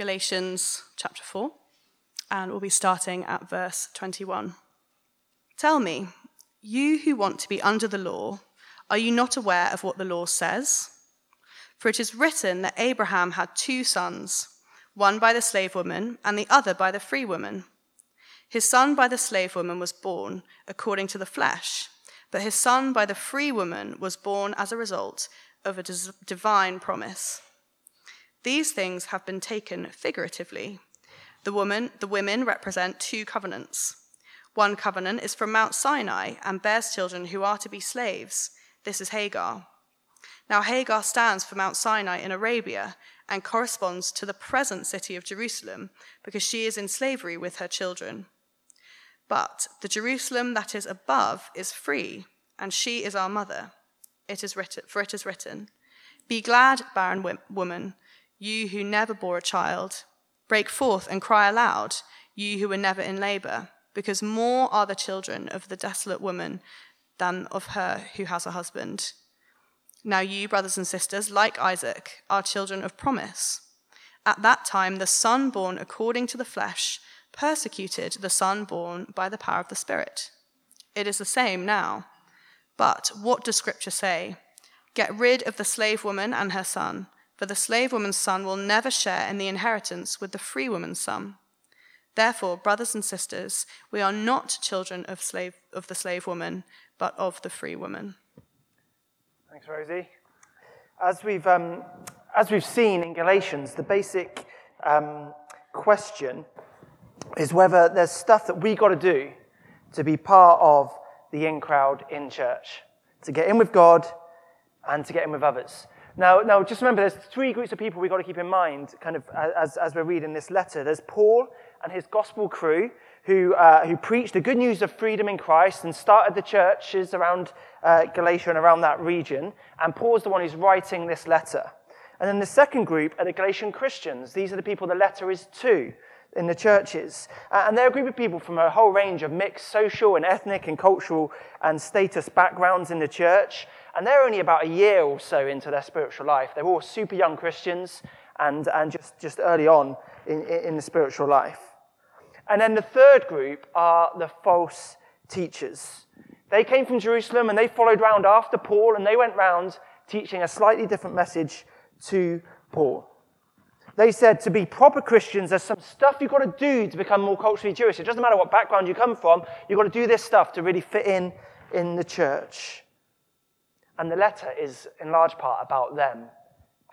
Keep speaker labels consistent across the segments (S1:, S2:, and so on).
S1: Galatians chapter 4, and we'll be starting at verse 21. Tell me, you who want to be under the law, are you not aware of what the law says? For it is written that Abraham had two sons, one by the slave woman and the other by the free woman. His son by the slave woman was born according to the flesh, but his son by the free woman was born as a result of a divine promise. These things have been taken figuratively. The woman, the women represent two covenants. One covenant is from Mount Sinai and bears children who are to be slaves. This is Hagar. Now, Hagar stands for Mount Sinai in Arabia and corresponds to the present city of Jerusalem because she is in slavery with her children. But the Jerusalem that is above is free, and she is our mother. It is written, for it is written, Be glad, barren woman, you who never bore a child. Break forth and cry aloud, you who were never in labor, because more are the children of the desolate woman than of her who has a husband. Now, you, brothers and sisters, like Isaac, are children of promise. At that time, the son born according to the flesh persecuted the son born by the power of the Spirit. It is the same now. But what does Scripture say? Get rid of the slave woman and her son, for the slave woman's son will never share in the inheritance with the free woman's son. Therefore, brothers and sisters, we are not children of, slave, of the slave woman, but of the free woman.
S2: Thanks, Rosie. As we've, um, as we've seen in Galatians, the basic um, question is whether there's stuff that we got to do to be part of the in crowd in church, to get in with God and to get in with others. Now, now just remember, there's three groups of people we've got to keep in mind, kind of as, as we're reading this letter. There's Paul and his gospel crew, who, uh, who preached the good news of freedom in Christ and started the churches around uh, Galatia and around that region. And Paul's the one who's writing this letter. And then the second group are the Galatian Christians. These are the people the letter is to in the churches. Uh, and they're a group of people from a whole range of mixed social and ethnic and cultural and status backgrounds in the church. And they're only about a year or so into their spiritual life. They're all super young Christians and, and just, just early on in, in the spiritual life. And then the third group are the false teachers. They came from Jerusalem and they followed round after Paul and they went round teaching a slightly different message to Paul. They said to be proper Christians, there's some stuff you've got to do to become more culturally Jewish. It doesn't matter what background you come from, you've got to do this stuff to really fit in in the church. And the letter is in large part about them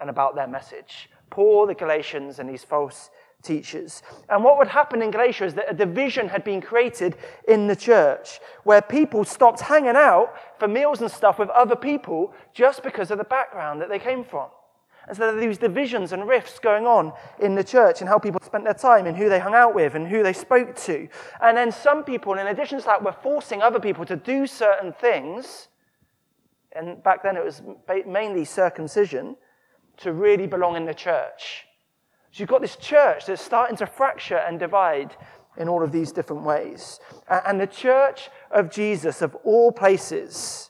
S2: and about their message. Paul, the Galatians, and these false teachers. And what would happen in Galatia is that a division had been created in the church where people stopped hanging out for meals and stuff with other people just because of the background that they came from. And so there are these divisions and rifts going on in the church and how people spent their time and who they hung out with and who they spoke to. And then some people, in addition to that, were forcing other people to do certain things. And back then it was mainly circumcision to really belong in the church. So you've got this church that's starting to fracture and divide in all of these different ways. And the church of Jesus, of all places,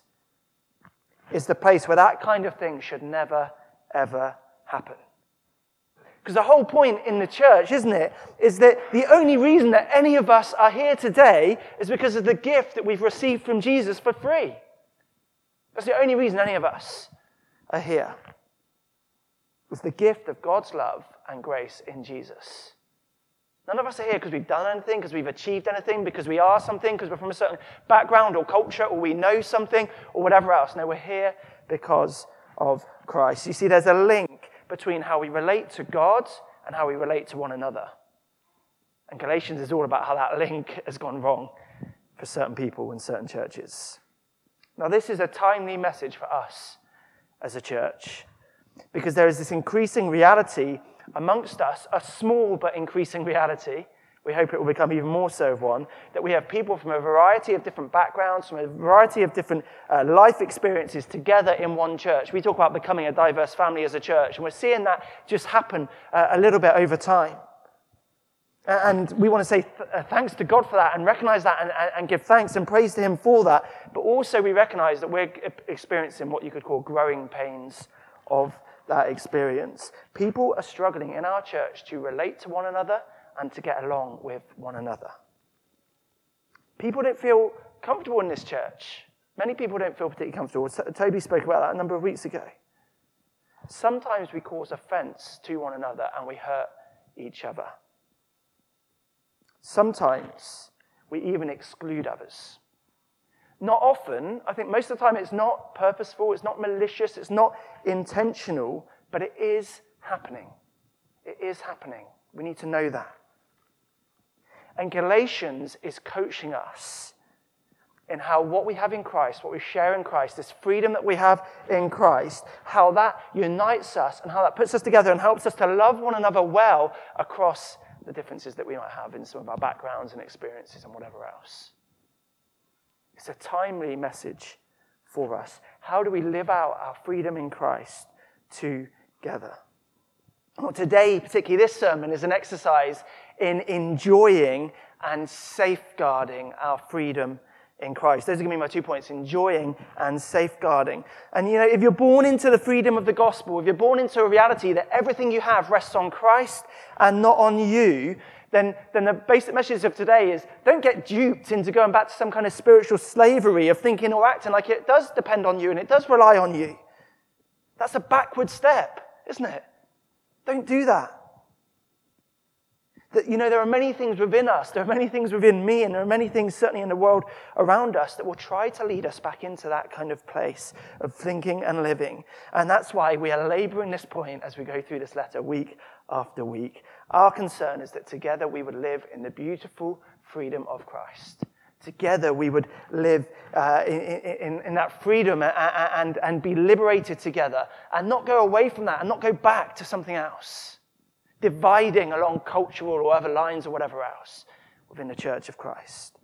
S2: is the place where that kind of thing should never ever happen. Because the whole point in the church, isn't it, is that the only reason that any of us are here today is because of the gift that we've received from Jesus for free. That's the only reason any of us are here. It's the gift of God's love and grace in Jesus. None of us are here because we've done anything, because we've achieved anything, because we are something, because we're from a certain background or culture, or we know something, or whatever else. No, we're here because of Christ. You see, there's a link between how we relate to God and how we relate to one another. And Galatians is all about how that link has gone wrong for certain people in certain churches. Now, this is a timely message for us as a church because there is this increasing reality amongst us, a small but increasing reality we hope it will become even more so of one, that we have people from a variety of different backgrounds, from a variety of different uh, life experiences together in one church. We talk about becoming a diverse family as a church, and we're seeing that just happen uh, a little bit over time. And we want to say th- uh, thanks to God for that and recognize that and, and give thanks and praise to Him for that. But also, we recognize that we're experiencing what you could call growing pains of that experience. People are struggling in our church to relate to one another and to get along with one another. People don't feel comfortable in this church. Many people don't feel particularly comfortable. Toby spoke about that a number of weeks ago. Sometimes we cause offense to one another and we hurt each other. Sometimes we even exclude others. Not often, I think most of the time it's not purposeful, it's not malicious, it's not intentional, but it is happening. It is happening. We need to know that. And Galatians is coaching us in how what we have in Christ, what we share in Christ, this freedom that we have in Christ, how that unites us and how that puts us together and helps us to love one another well across the differences that we might have in some of our backgrounds and experiences and whatever else. It's a timely message for us. How do we live out our freedom in Christ together? Well, today, particularly this sermon, is an exercise in enjoying and safeguarding our freedom in Christ. Those are going to be my two points enjoying and safeguarding. And you know, if you're born into the freedom of the gospel, if you're born into a reality that everything you have rests on Christ and not on you, then, then the basic message of today is don't get duped into going back to some kind of spiritual slavery of thinking or acting like it does depend on you and it does rely on you. That's a backward step, isn't it? Don't do that. That, you know, there are many things within us, there are many things within me, and there are many things certainly in the world around us that will try to lead us back into that kind of place of thinking and living. And that's why we are laboring this point as we go through this letter week after week. Our concern is that together we would live in the beautiful freedom of Christ. Together we would live uh, in, in, in, that freedom and, and, and be liberated together and not go away from that and not go back to something else, dividing along cultural or other lines or whatever else within the church of Christ.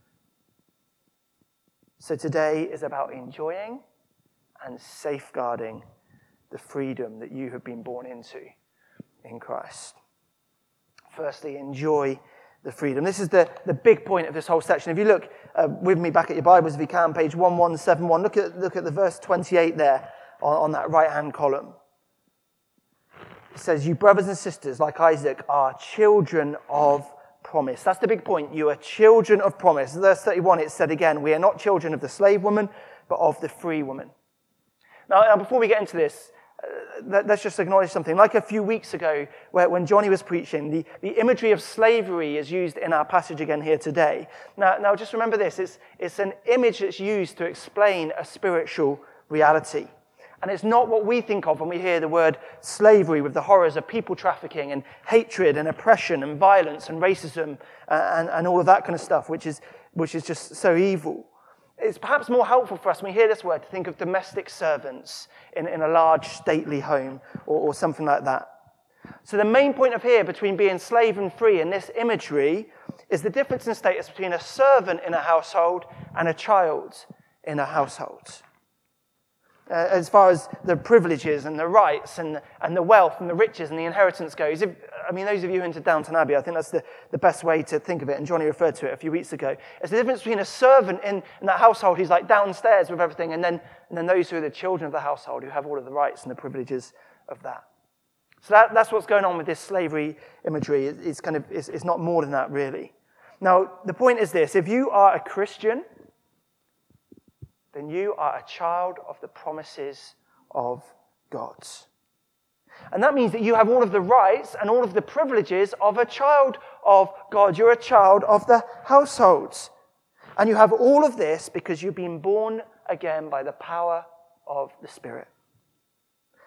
S2: So today is about enjoying and safeguarding the freedom that you have been born into in Christ. Firstly, enjoy the freedom. This is the, the big point of this whole section. If you look uh, with me back at your Bibles, if you can, page 1171, look at, look at the verse 28 there on, on that right hand column. Says, You brothers and sisters, like Isaac, are children of promise. That's the big point. You are children of promise. Verse 31, it said again, We are not children of the slave woman, but of the free woman. Now, before we get into this, uh, let's just acknowledge something. Like a few weeks ago, where, when Johnny was preaching, the, the imagery of slavery is used in our passage again here today. Now, now just remember this it's, it's an image that's used to explain a spiritual reality. And it's not what we think of when we hear the word slavery with the horrors of people trafficking and hatred and oppression and violence and racism uh, and, and all of that kind of stuff, which is, which is just so evil. It's perhaps more helpful for us when we hear this word to think of domestic servants in, in a large stately home or, or something like that. So, the main point of here between being slave and free in this imagery is the difference in status between a servant in a household and a child in a household uh, as far as the privileges and the rights and, and the wealth and the riches and the inheritance goes. If, I mean, those of you into Downton Abbey, I think that's the, the best way to think of it. And Johnny referred to it a few weeks ago. It's the difference between a servant in, in that household who's like downstairs with everything, and then, and then those who are the children of the household who have all of the rights and the privileges of that. So that, that's what's going on with this slavery imagery. It's, kind of, it's, it's not more than that, really. Now, the point is this if you are a Christian, then you are a child of the promises of God. And that means that you have all of the rights and all of the privileges of a child of God. You're a child of the households. And you have all of this because you've been born again by the power of the Spirit.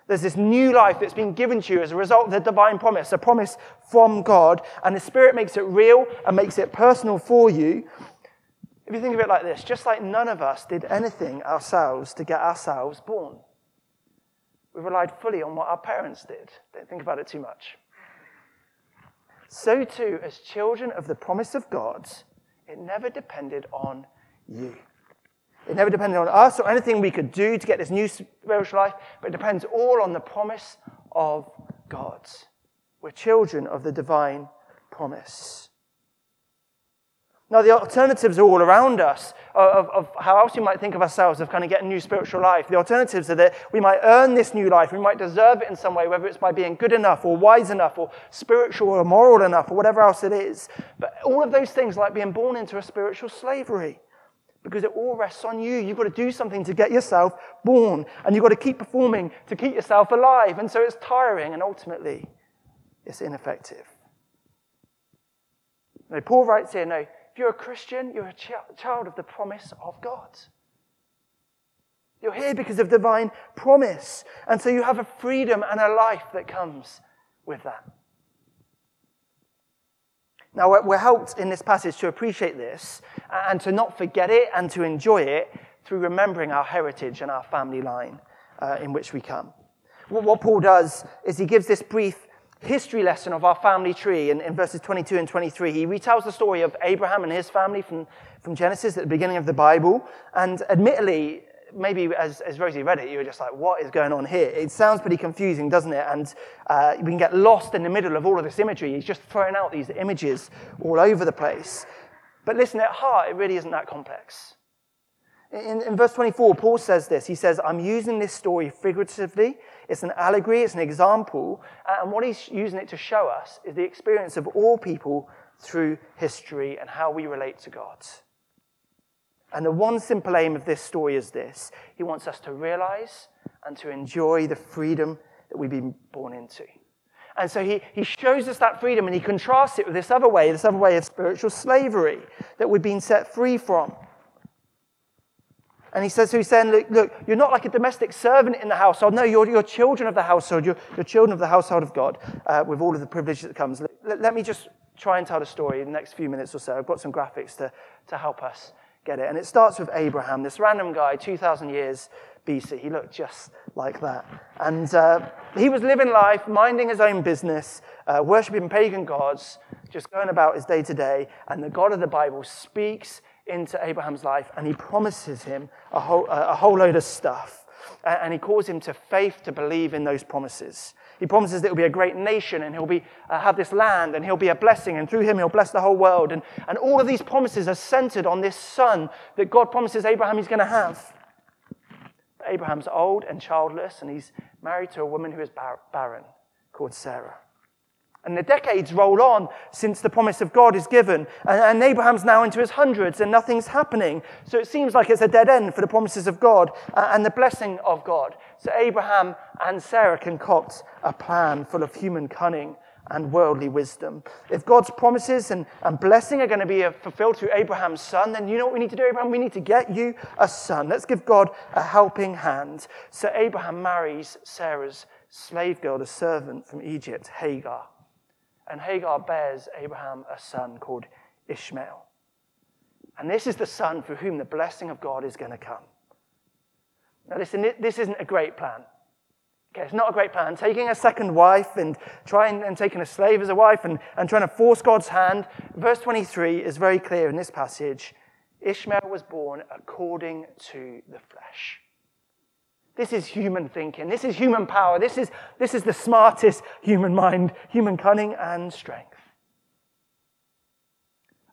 S2: There's this new life that's been given to you as a result of the divine promise, a promise from God, and the Spirit makes it real and makes it personal for you. If you think of it like this, just like none of us did anything ourselves to get ourselves born, we relied fully on what our parents did. Don't think about it too much. So, too, as children of the promise of God, it never depended on you. It never depended on us or anything we could do to get this new spiritual life, but it depends all on the promise of God. We're children of the divine promise. Now, the alternatives are all around us of, of, how else we might think of ourselves of kind of getting new spiritual life. The alternatives are that we might earn this new life, we might deserve it in some way, whether it's by being good enough or wise enough or spiritual or moral enough or whatever else it is. But all of those things, like being born into a spiritual slavery, because it all rests on you. You've got to do something to get yourself born, and you've got to keep performing to keep yourself alive. And so it's tiring, and ultimately, it's ineffective. No, Paul writes here, no, if you're a Christian, you're a ch- child of the promise of God. You're here because of divine promise. And so you have a freedom and a life that comes with that. Now, we're helped in this passage to appreciate this and to not forget it and to enjoy it through remembering our heritage and our family line uh, in which we come. What Paul does is he gives this brief history lesson of our family tree in, in, verses 22 and 23. He retells the story of Abraham and his family from, from Genesis at the beginning of the Bible. And admittedly, maybe as, as Rosie read it, you were just like, what is going on here? It sounds pretty confusing, doesn't it? And uh, we can get lost in the middle of all of this imagery. He's just throwing out these images all over the place. But listen, at heart, it really isn't that complex. In, in verse 24, Paul says this. He says, I'm using this story figuratively it's an allegory, it's an example, uh, and what he's using it to show us is the experience of all people through history and how we relate to God. And the one simple aim of this story is this He wants us to realize and to enjoy the freedom that we've been born into. And so he, he shows us that freedom and he contrasts it with this other way, this other way of spiritual slavery that we've been set free from. And he says, so he's saying, look, look, you're not like a domestic servant in the household. No, you're, you're children of the household. You're, you're children of the household of God uh, with all of the privilege that comes. Let, let, me just try and tell the story in the next few minutes or so. I've got some graphics to, to help us get it. And it starts with Abraham, this random guy, 2,000 years BC. He looked just like that. And uh, he was living life, minding his own business, uh, worshipping pagan gods, just going about his day to day. And the God of the Bible speaks into Abraham's life and he promises him a whole, a whole load of stuff. And he calls him to faith to believe in those promises. He promises that he'll be a great nation and he'll be, uh, have this land and he'll be a blessing and through him he'll bless the whole world. And, and all of these promises are centered on this son that God promises Abraham he's going to have. Abraham's old and childless and he's married to a woman who is bar- barren called Sarah. And the decades roll on since the promise of God is given. And, and, Abraham's now into his hundreds and nothing's happening. So it seems like it's a dead end for the promises of God uh, and the blessing of God. So Abraham and Sarah concoct a plan full of human cunning and worldly wisdom. If God's promises and, and blessing are going to be uh, fulfilled through Abraham's son, then you know what we need to do, Abraham? We need to get you a son. Let's give God a helping hand. So Abraham marries Sarah's slave girl, the servant from Egypt, Hagar and Hagar bears Abraham a son called Ishmael. And this is the son for whom the blessing of God is going to come. Now, listen, this isn't a great plan. Okay, it's not a great plan. Taking a second wife and trying and taking a slave as a wife and, and trying to force God's hand. Verse 23 is very clear in this passage. Ishmael was born according to the flesh. This is human thinking. This is human power. This is, this is the smartest human mind, human cunning and strength.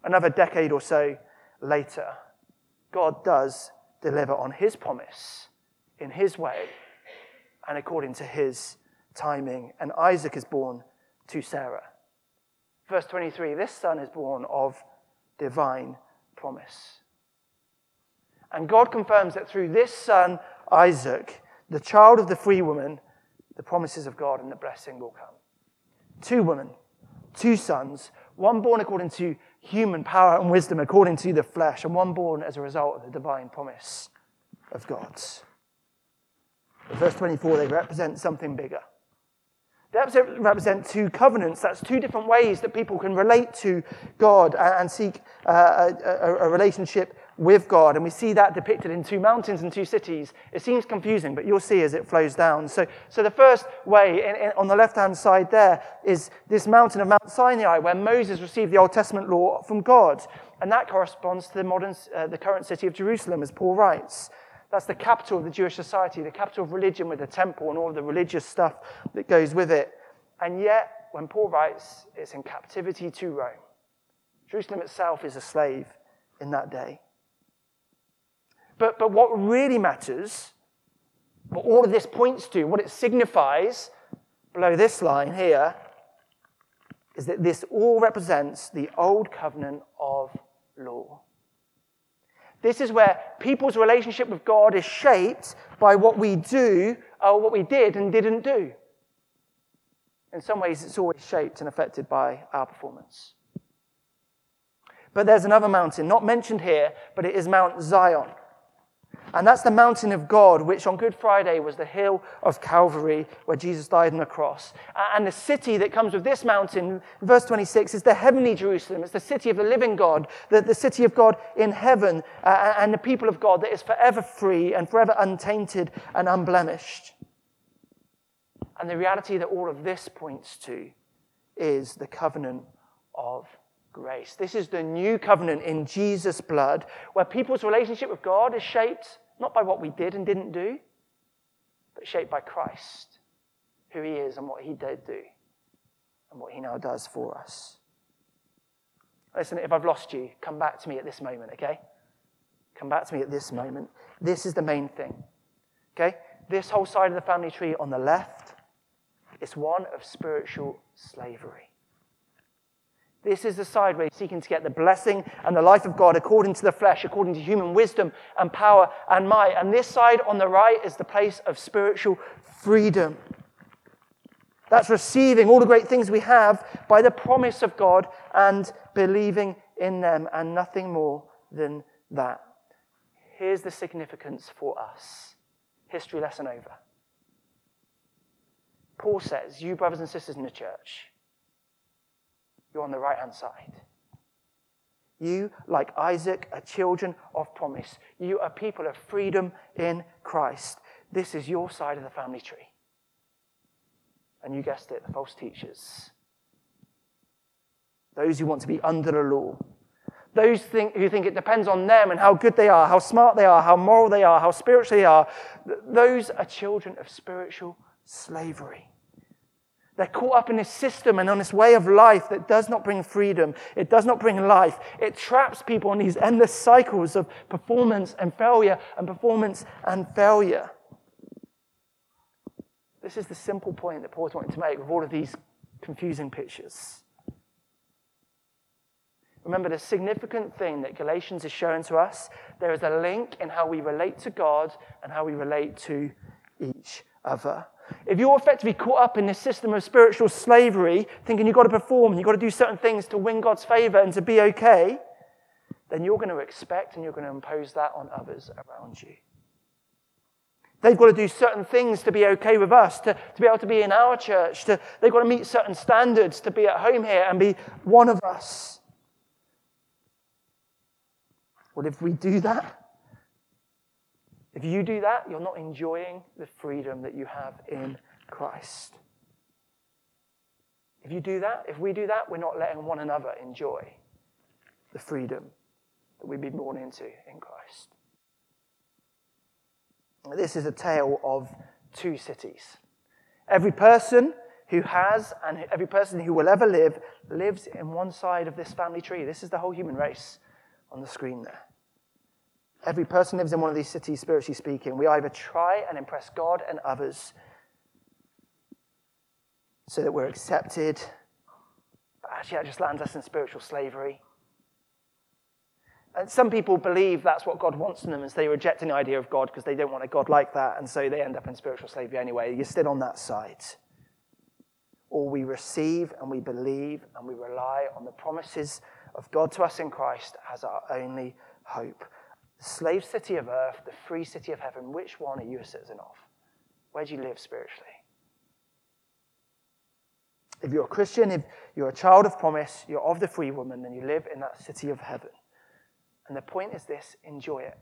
S2: Another decade or so later, God does deliver on his promise in his way and according to his timing. And Isaac is born to Sarah. Verse 23 this son is born of divine promise. And God confirms that through this son, Isaac, the child of the free woman, the promises of God and the blessing will come. Two women, two sons, one born according to human power and wisdom, according to the flesh, and one born as a result of the divine promise of God. Verse 24, they represent something bigger. They represent two covenants. That's two different ways that people can relate to God and seek uh, a, a relationship with God. And we see that depicted in two mountains and two cities. It seems confusing, but you'll see as it flows down. So, so the first way in, in, on the left hand side there is this mountain of Mount Sinai, where Moses received the Old Testament law from God. And that corresponds to the, modern, uh, the current city of Jerusalem, as Paul writes. That's the capital of the Jewish society, the capital of religion with the temple and all the religious stuff that goes with it. And yet, when Paul writes, it's in captivity to Rome Jerusalem itself is a slave in that day. But, but what really matters, what all of this points to, what it signifies below this line here, is that this all represents the old covenant of law. This is where people's relationship with God is shaped by what we do or what we did and didn't do. In some ways, it's always shaped and affected by our performance. But there's another mountain, not mentioned here, but it is Mount Zion. And that's the mountain of God, which on Good Friday was the hill of Calvary where Jesus died on the cross. And the city that comes with this mountain, verse 26, is the heavenly Jerusalem. It's the city of the living God, the, the city of God in heaven, uh, and the people of God that is forever free and forever untainted and unblemished. And the reality that all of this points to is the covenant of grace. This is the new covenant in Jesus' blood, where people's relationship with God is shaped not by what we did and didn't do, but shaped by Christ, who he is and what he did do, and what he now does for us. Listen, if I've lost you, come back to me at this moment, okay? Come back to me at this moment. This is the main thing, okay? This whole side of the family tree on the left is one of spiritual slavery. This is the side where seeking to get the blessing and the life of God according to the flesh, according to human wisdom and power and might. And this side on the right is the place of spiritual freedom. That's receiving all the great things we have by the promise of God and believing in them, and nothing more than that. Here's the significance for us. History lesson over. Paul says, You, brothers and sisters in the church, you're on the right hand side. You, like Isaac, are children of promise. You are people of freedom in Christ. This is your side of the family tree. And you guessed it, the false teachers. Those who want to be under the law. Those think, who think it depends on them and how good they are, how smart they are, how moral they are, how spiritual they are. Those are children of spiritual slavery. They're caught up in this system and on this way of life that does not bring freedom. It does not bring life. It traps people in these endless cycles of performance and failure and performance and failure. This is the simple point that Paul's wanting to make with all of these confusing pictures. Remember, the significant thing that Galatians is showing to us there is a link in how we relate to God and how we relate to each other. If you're effectively caught up in this system of spiritual slavery, thinking you've got to perform you've got to do certain things to win God's favor and to be okay, then you're going to expect and you're going to impose that on others around you. They've got to do certain things to be okay with us, to, to be able to be in our church. To, they've got to meet certain standards to be at home here and be one of us. Well, if we do that, if you do that, you're not enjoying the freedom that you have in Christ. If you do that, if we do that, we're not letting one another enjoy the freedom that we've been born into in Christ. This is a tale of two cities. Every person who has and every person who will ever live lives in one side of this family tree. This is the whole human race on the screen there. Every person lives in one of these cities, spiritually speaking. We either try and impress God and others so that we're accepted, but actually that just lands us in spiritual slavery. And some people believe that's what God wants from them, and so they reject the idea of God because they don't want a God like that, and so they end up in spiritual slavery anyway. You're still on that side. Or we receive and we believe and we rely on the promises of God to us in Christ as our only hope slave city of earth, the free city of heaven, which one are you a citizen of? Where do you live spiritually? If you're a Christian, if you're a child of promise, you're of the free woman, then you live in that city of heaven. And the point is this enjoy it,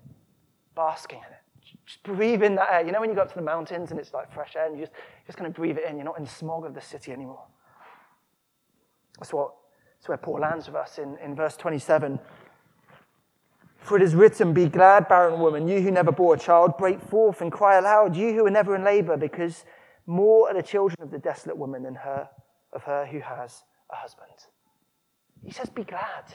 S2: basking in it. Just breathe in that air. You know when you go up to the mountains and it's like fresh air and you just, just going to breathe it in. You're not in the smog of the city anymore. That's what that's where Paul lands with us in, in verse 27. For it is written, Be glad, barren woman, you who never bore a child, break forth and cry aloud, you who are never in labor, because more are the children of the desolate woman than her, of her who has a husband. He says, Be glad.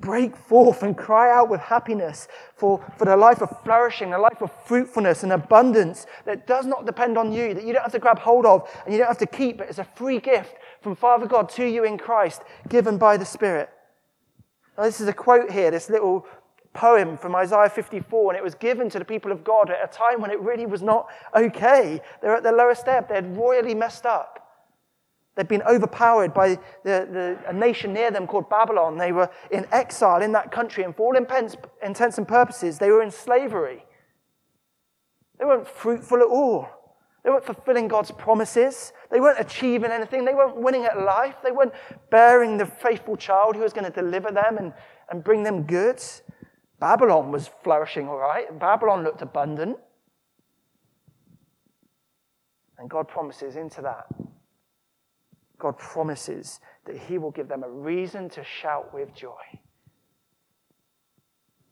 S2: break forth and cry out with happiness for, for the life of flourishing, a life of fruitfulness and abundance that does not depend on you, that you don't have to grab hold of and you don't have to keep. But it's a free gift from Father God to you in Christ, given by the Spirit. Now, this is a quote here, this little poem from Isaiah 54, and it was given to the people of God at a time when it really was not okay. They're at their lowest ebb, they had royally messed up. They'd been overpowered by the, the, a nation near them called Babylon. They were in exile in that country, and for all intents and purposes, they were in slavery. They weren't fruitful at all. They weren't fulfilling God's promises. They weren't achieving anything. They weren't winning at life. They weren't bearing the faithful child who was going to deliver them and, and bring them good. Babylon was flourishing, all right. Babylon looked abundant. And God promises into that. God promises that He will give them a reason to shout with joy.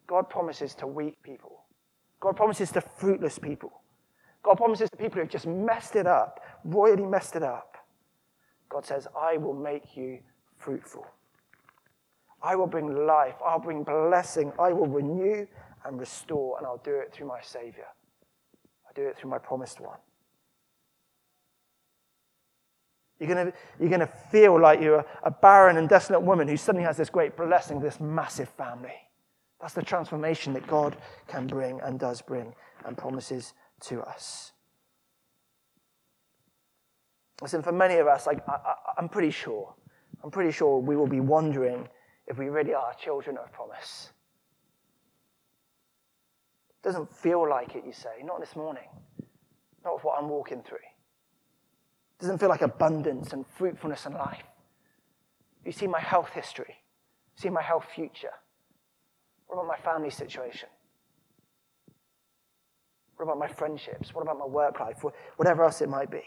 S2: God promises to weak people. God promises to fruitless people. God promises to people who've just messed it up, royally messed it up. God says, I will make you fruitful. I will bring life. I'll bring blessing. I will renew and restore, and I'll do it through my Savior. I'll do it through my promised one. You're going you're gonna feel like you're a barren and desolate woman who suddenly has this great blessing, this massive family. That's the transformation that God can bring and does bring and promises to us. Listen, for many of us, like, I, am pretty sure, I'm pretty sure we will be wondering if we really are children of promise. It doesn't feel like it, you say. Not this morning. Not with what I'm walking through. It doesn't feel like abundance and fruitfulness and life. You see my health history. You See my health future. What about my family situation? What about my friendships? What about my work life? Whatever else it might be.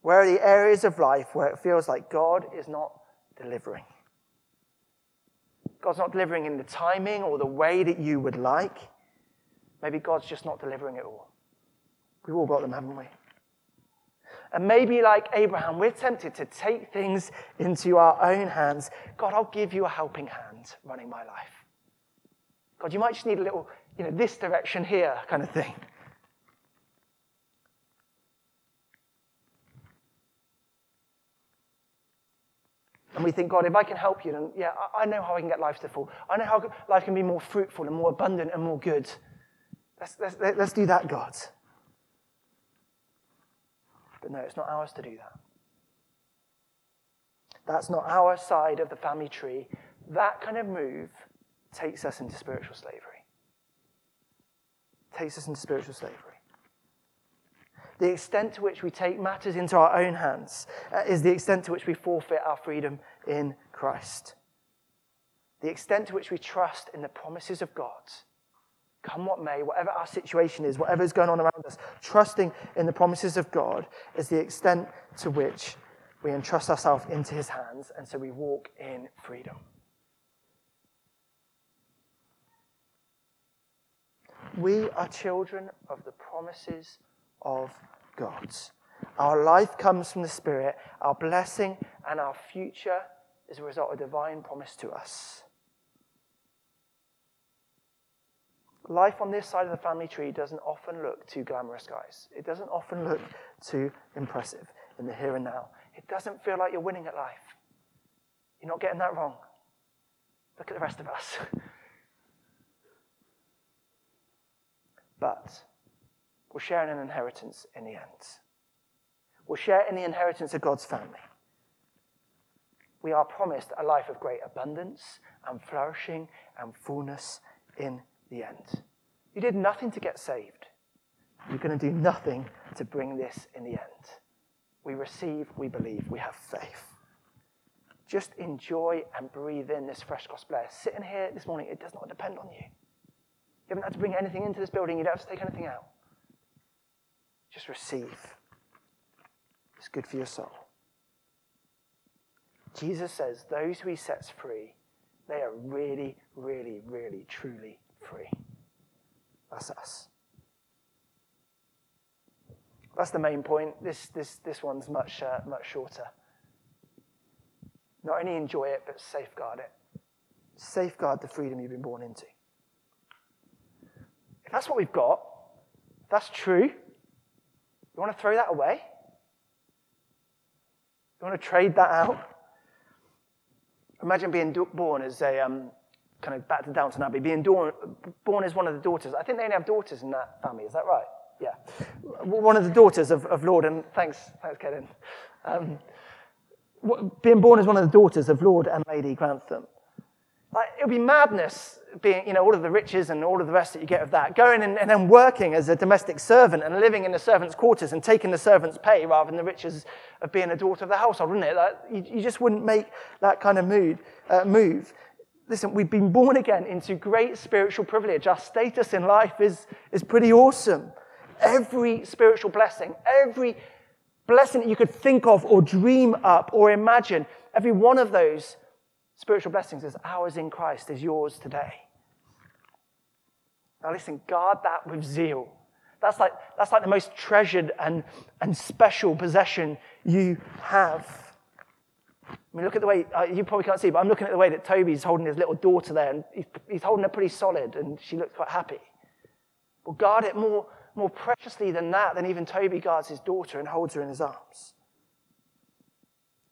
S2: Where are the areas of life where it feels like God is not delivering? God's not delivering in the timing or the way that you would like. Maybe God's just not delivering at all. We've all got them, haven't we? And maybe, like Abraham, we're tempted to take things into our own hands. God, I'll give you a helping hand running my life. God, you might just need a little you know, this direction here kind of thing. And we think, God, if I can help you, then yeah, I know how I can get life to full. I know how life can be more fruitful and more abundant and more good. Let's, let's, let's do that, God. But no, it's not ours to do that. That's not our side of the family tree. That kind of move takes us into spiritual slavery takes us into spiritual slavery. The extent to which we take matters into our own hands uh, is the extent to which we forfeit our freedom in Christ. The extent to which we trust in the promises of God, come what may, whatever our situation is, whatever is going on around us, trusting in the promises of God is the extent to which we entrust ourselves into His hands, and so we walk in freedom. We are children of the promises of God. Our life comes from the Spirit. Our blessing and our future is a result of divine promise to us. Life on this side of the family tree doesn't often look too glamorous, guys. It doesn't often look too impressive in the here and now. It doesn't feel like you're winning at life. You're not getting that wrong. Look at the rest of us. But we're in an inheritance in the end. We'll share in the inheritance of God's family. We are promised a life of great abundance and flourishing and fullness in the end. You did nothing to get saved. You're going to do nothing to bring this in the end. We receive, we believe, we have faith. Just enjoy and breathe in this fresh gospel air. Sitting here this morning, it does not depend on you. You haven't had to bring anything into this building, you don't have to take anything out. Just receive. It's good for your soul. Jesus says those who he sets free, they are really, really, really, truly free. That's us. That's the main point. This, this, this one's much, uh, much shorter. Not only enjoy it, but safeguard it. Safeguard the freedom you've been born into. If that's what we've got, if that's true, you want to throw that away? You want to trade that out? Imagine being born as a, um, kind of back to Downton Abbey, being born as one of the daughters. I think they only have daughters in that family, is that right? Yeah. One of the daughters of, of Lord, and thanks, thanks, Kevin. Um, being born as one of the daughters of Lord and Lady Grantham. Like, it would be madness being, you know, all of the riches and all of the rest that you get of that, going and, and then working as a domestic servant and living in the servant's quarters and taking the servant's pay rather than the riches of being a daughter of the household, wouldn't it? Like, you, you, just wouldn't make that kind of mood, uh, move. Listen, we've been born again into great spiritual privilege. Our status in life is, is pretty awesome. Every spiritual blessing, every blessing that you could think of or dream up or imagine, every one of those spiritual blessings is ours in Christ, is yours today. Now, listen, guard that with zeal. That's like, that's like the most treasured and, and special possession you have. I mean, look at the way, uh, you probably can't see, but I'm looking at the way that Toby's holding his little daughter there, and he's, he's holding her pretty solid, and she looks quite happy. Well, guard it more, more preciously than that, than even Toby guards his daughter and holds her in his arms.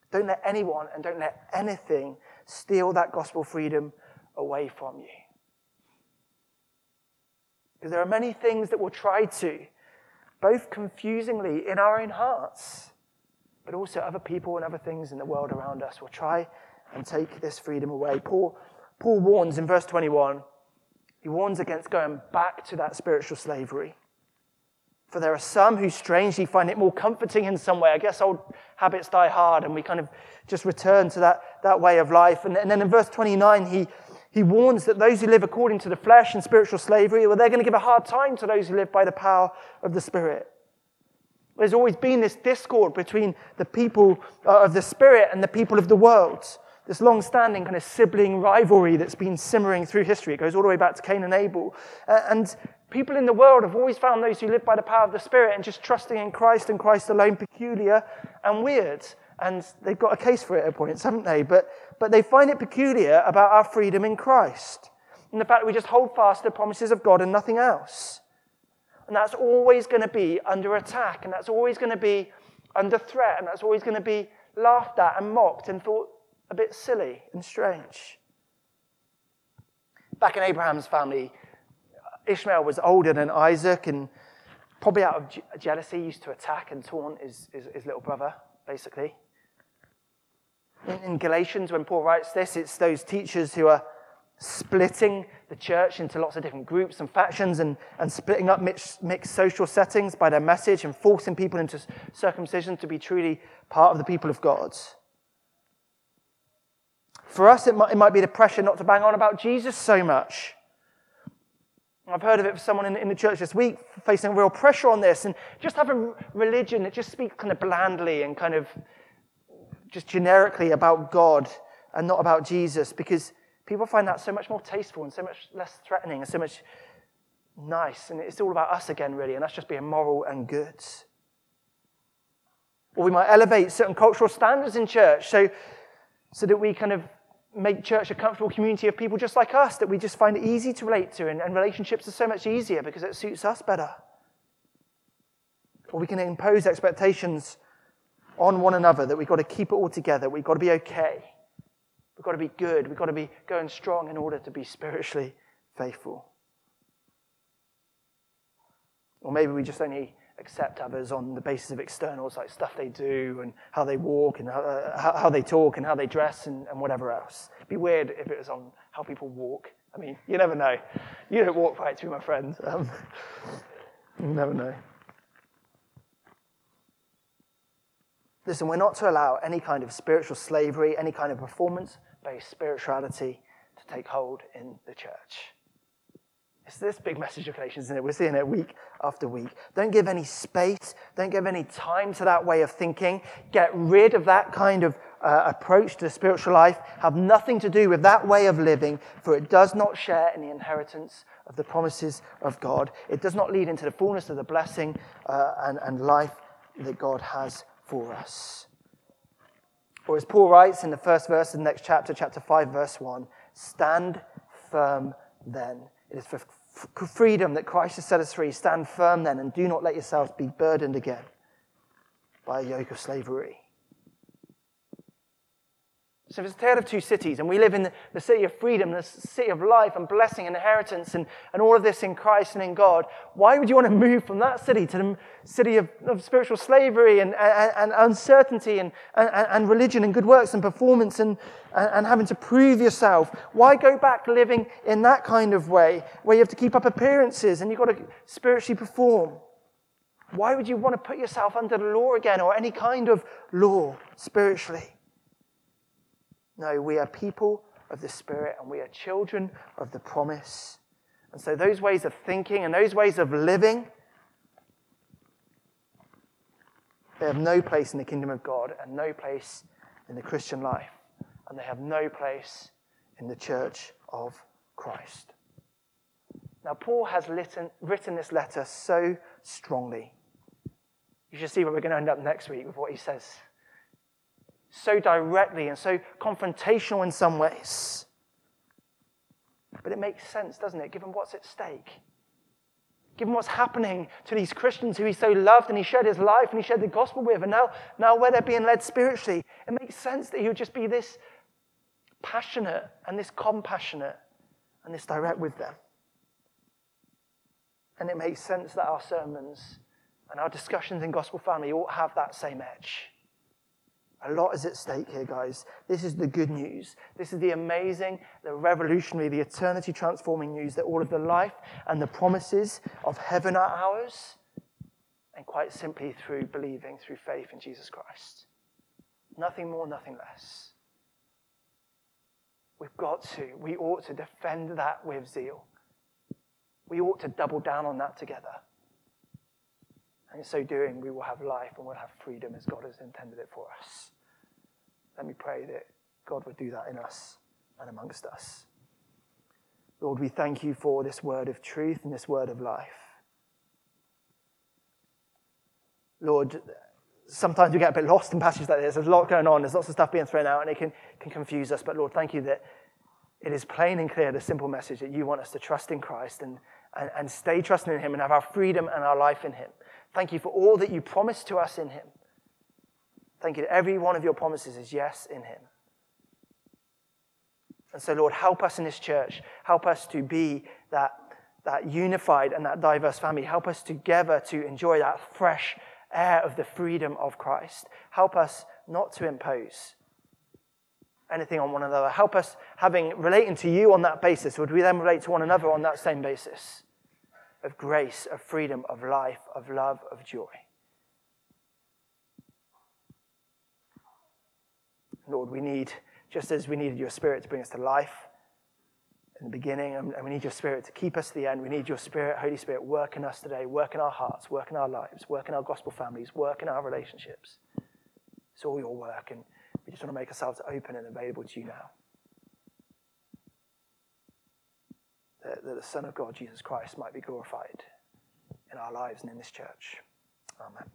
S2: Don't let anyone and don't let anything steal that gospel freedom away from you. Because there are many things that will try to, both confusingly in our own hearts, but also other people and other things in the world around us will try and take this freedom away. Paul, Paul warns in verse 21, he warns against going back to that spiritual slavery. For there are some who strangely find it more comforting in some way. I guess old habits die hard, and we kind of just return to that, that way of life. And, and then in verse 29, he, he warns that those who live according to the flesh and spiritual slavery, well, they're going to give a hard time to those who live by the power of the Spirit. There's always been this discord between the people uh, of the Spirit and the people of the world. This long standing kind of sibling rivalry that's been simmering through history. It goes all the way back to Cain and Abel. And People in the world have always found those who live by the power of the Spirit and just trusting in Christ and Christ alone peculiar and weird. And they've got a case for it at points, haven't they? But, but they find it peculiar about our freedom in Christ and the fact that we just hold fast to the promises of God and nothing else. And that's always going to be under attack, and that's always going to be under threat, and that's always going to be laughed at and mocked and thought a bit silly and strange. Back in Abraham's family, Ishmael was older than Isaac and probably out of jealousy used to attack and taunt his, his, his little brother, basically. In, in, Galatians, when Paul writes this, it's those teachers who are splitting the church into lots of different groups and factions and, and splitting up mixed, mixed social settings by their message and forcing people into circumcision to be truly part of the people of God. For us, it might, it might be the pressure not to bang on about Jesus so much. I've heard of it for someone in, in, the church this week facing real pressure on this and just having religion that just speaks kind of blandly and kind of just generically about God and not about Jesus because people find that so much more tasteful and so much less threatening and so much nice. And it's all about us again, really, and that's just being moral and good. Or we might elevate certain cultural standards in church so, so that we kind of make church a comfortable community of people just like us that we just find it easy to relate to, and, and relationships are so much easier because it suits us better. Or we can impose expectations on one another that we've got to keep it all together, we've got to be okay, we've got to be good, we've got to be going strong in order to be spiritually faithful. Or maybe we just only accept others on the basis of externals like stuff they do and how they walk and how, uh, how they talk and how they dress and, and, whatever else. It'd be weird if it was on how people walk. I mean, you never know. You don't walk right through my friend. Um, you never know. Listen, we're not to allow any kind of spiritual slavery, any kind of performance based spirituality to take hold in the church. It's this big message of Galatians, isn't it? We're seeing it week after week. Don't give any space. Don't give any time to that way of thinking. Get rid of that kind of uh, approach to the spiritual life. Have nothing to do with that way of living, for it does not share in the inheritance of the promises of God. It does not lead into the fullness of the blessing uh, and, and life that God has for us. Or as Paul writes in the first verse of the next chapter, chapter 5, verse 1, stand firm then. It is for freedom that Christ has set us free. Stand firm then and do not let yourselves be burdened again by a yoke of slavery. So it's a tale of two cities, and we live in the, city of freedom, the city of life and blessing and inheritance, and, and all of this in Christ and in God. Why would you want to move from that city to the city of, of spiritual slavery and, and, and uncertainty and, and, and, religion and good works and performance and, and having to prove yourself? Why go back living in that kind of way where you have to keep up appearances and you've got to spiritually perform? Why would you want to put yourself under the law again or any kind of law spiritually? No, we are people of the Spirit and we are children of the promise. And so those ways of thinking and those ways of living, they have no place in the kingdom of God and no place in the Christian life. And they have no place in the church of Christ. Now, Paul has written, written this letter so strongly. You should see where we're going to end up next week with what he says so directly and so confrontational in some ways. But it makes sense, doesn't it, given what's at stake? Given what's happening to these Christians who he so loved and he shared his life and he shared the gospel with, and now, now where they're being led spiritually, it makes sense that he would just be this passionate and this compassionate and this direct with them. And it makes sense that our sermons and our discussions in Gospel Family all have that same edge. A lot is at stake here, guys. This is the good news. This is the amazing, the revolutionary, the eternity transforming news that all of the life and the promises of heaven are ours. And quite simply through believing, through faith in Jesus Christ. Nothing more, nothing less. We've got to, we ought to defend that with zeal. We ought to double down on that together. And in so doing, we will have life and we'll have freedom as God has intended it for us. Let me pray that God would do that in us and amongst us. Lord, we thank you for this word of truth and this word of life. Lord, sometimes we get a bit lost in passages like this. There's a lot going on, there's lots of stuff being thrown out, and it can, can confuse us. But Lord, thank you that it is plain and clear the simple message that you want us to trust in Christ and, and, and stay trusting in Him and have our freedom and our life in Him. Thank you for all that you promised to us in him. Thank you that every one of your promises is yes in him. And so, Lord, help us in this church. Help us to be that, that unified and that diverse family. Help us together to enjoy that fresh air of the freedom of Christ. Help us not to impose anything on one another. Help us having relating to you on that basis. Would we then relate to one another on that same basis? Of grace, of freedom, of life, of love, of joy. Lord, we need, just as we needed your spirit to bring us to life in the beginning, and we need your spirit to keep us to the end, we need your spirit, Holy Spirit, work in us today, work in our hearts, work in our lives, work in our gospel families, work in our relationships. It's all your work, and we just want to make ourselves open and available to you now. That, that the Son of God, Jesus Christ, might be glorified in our lives and in this church. Amen.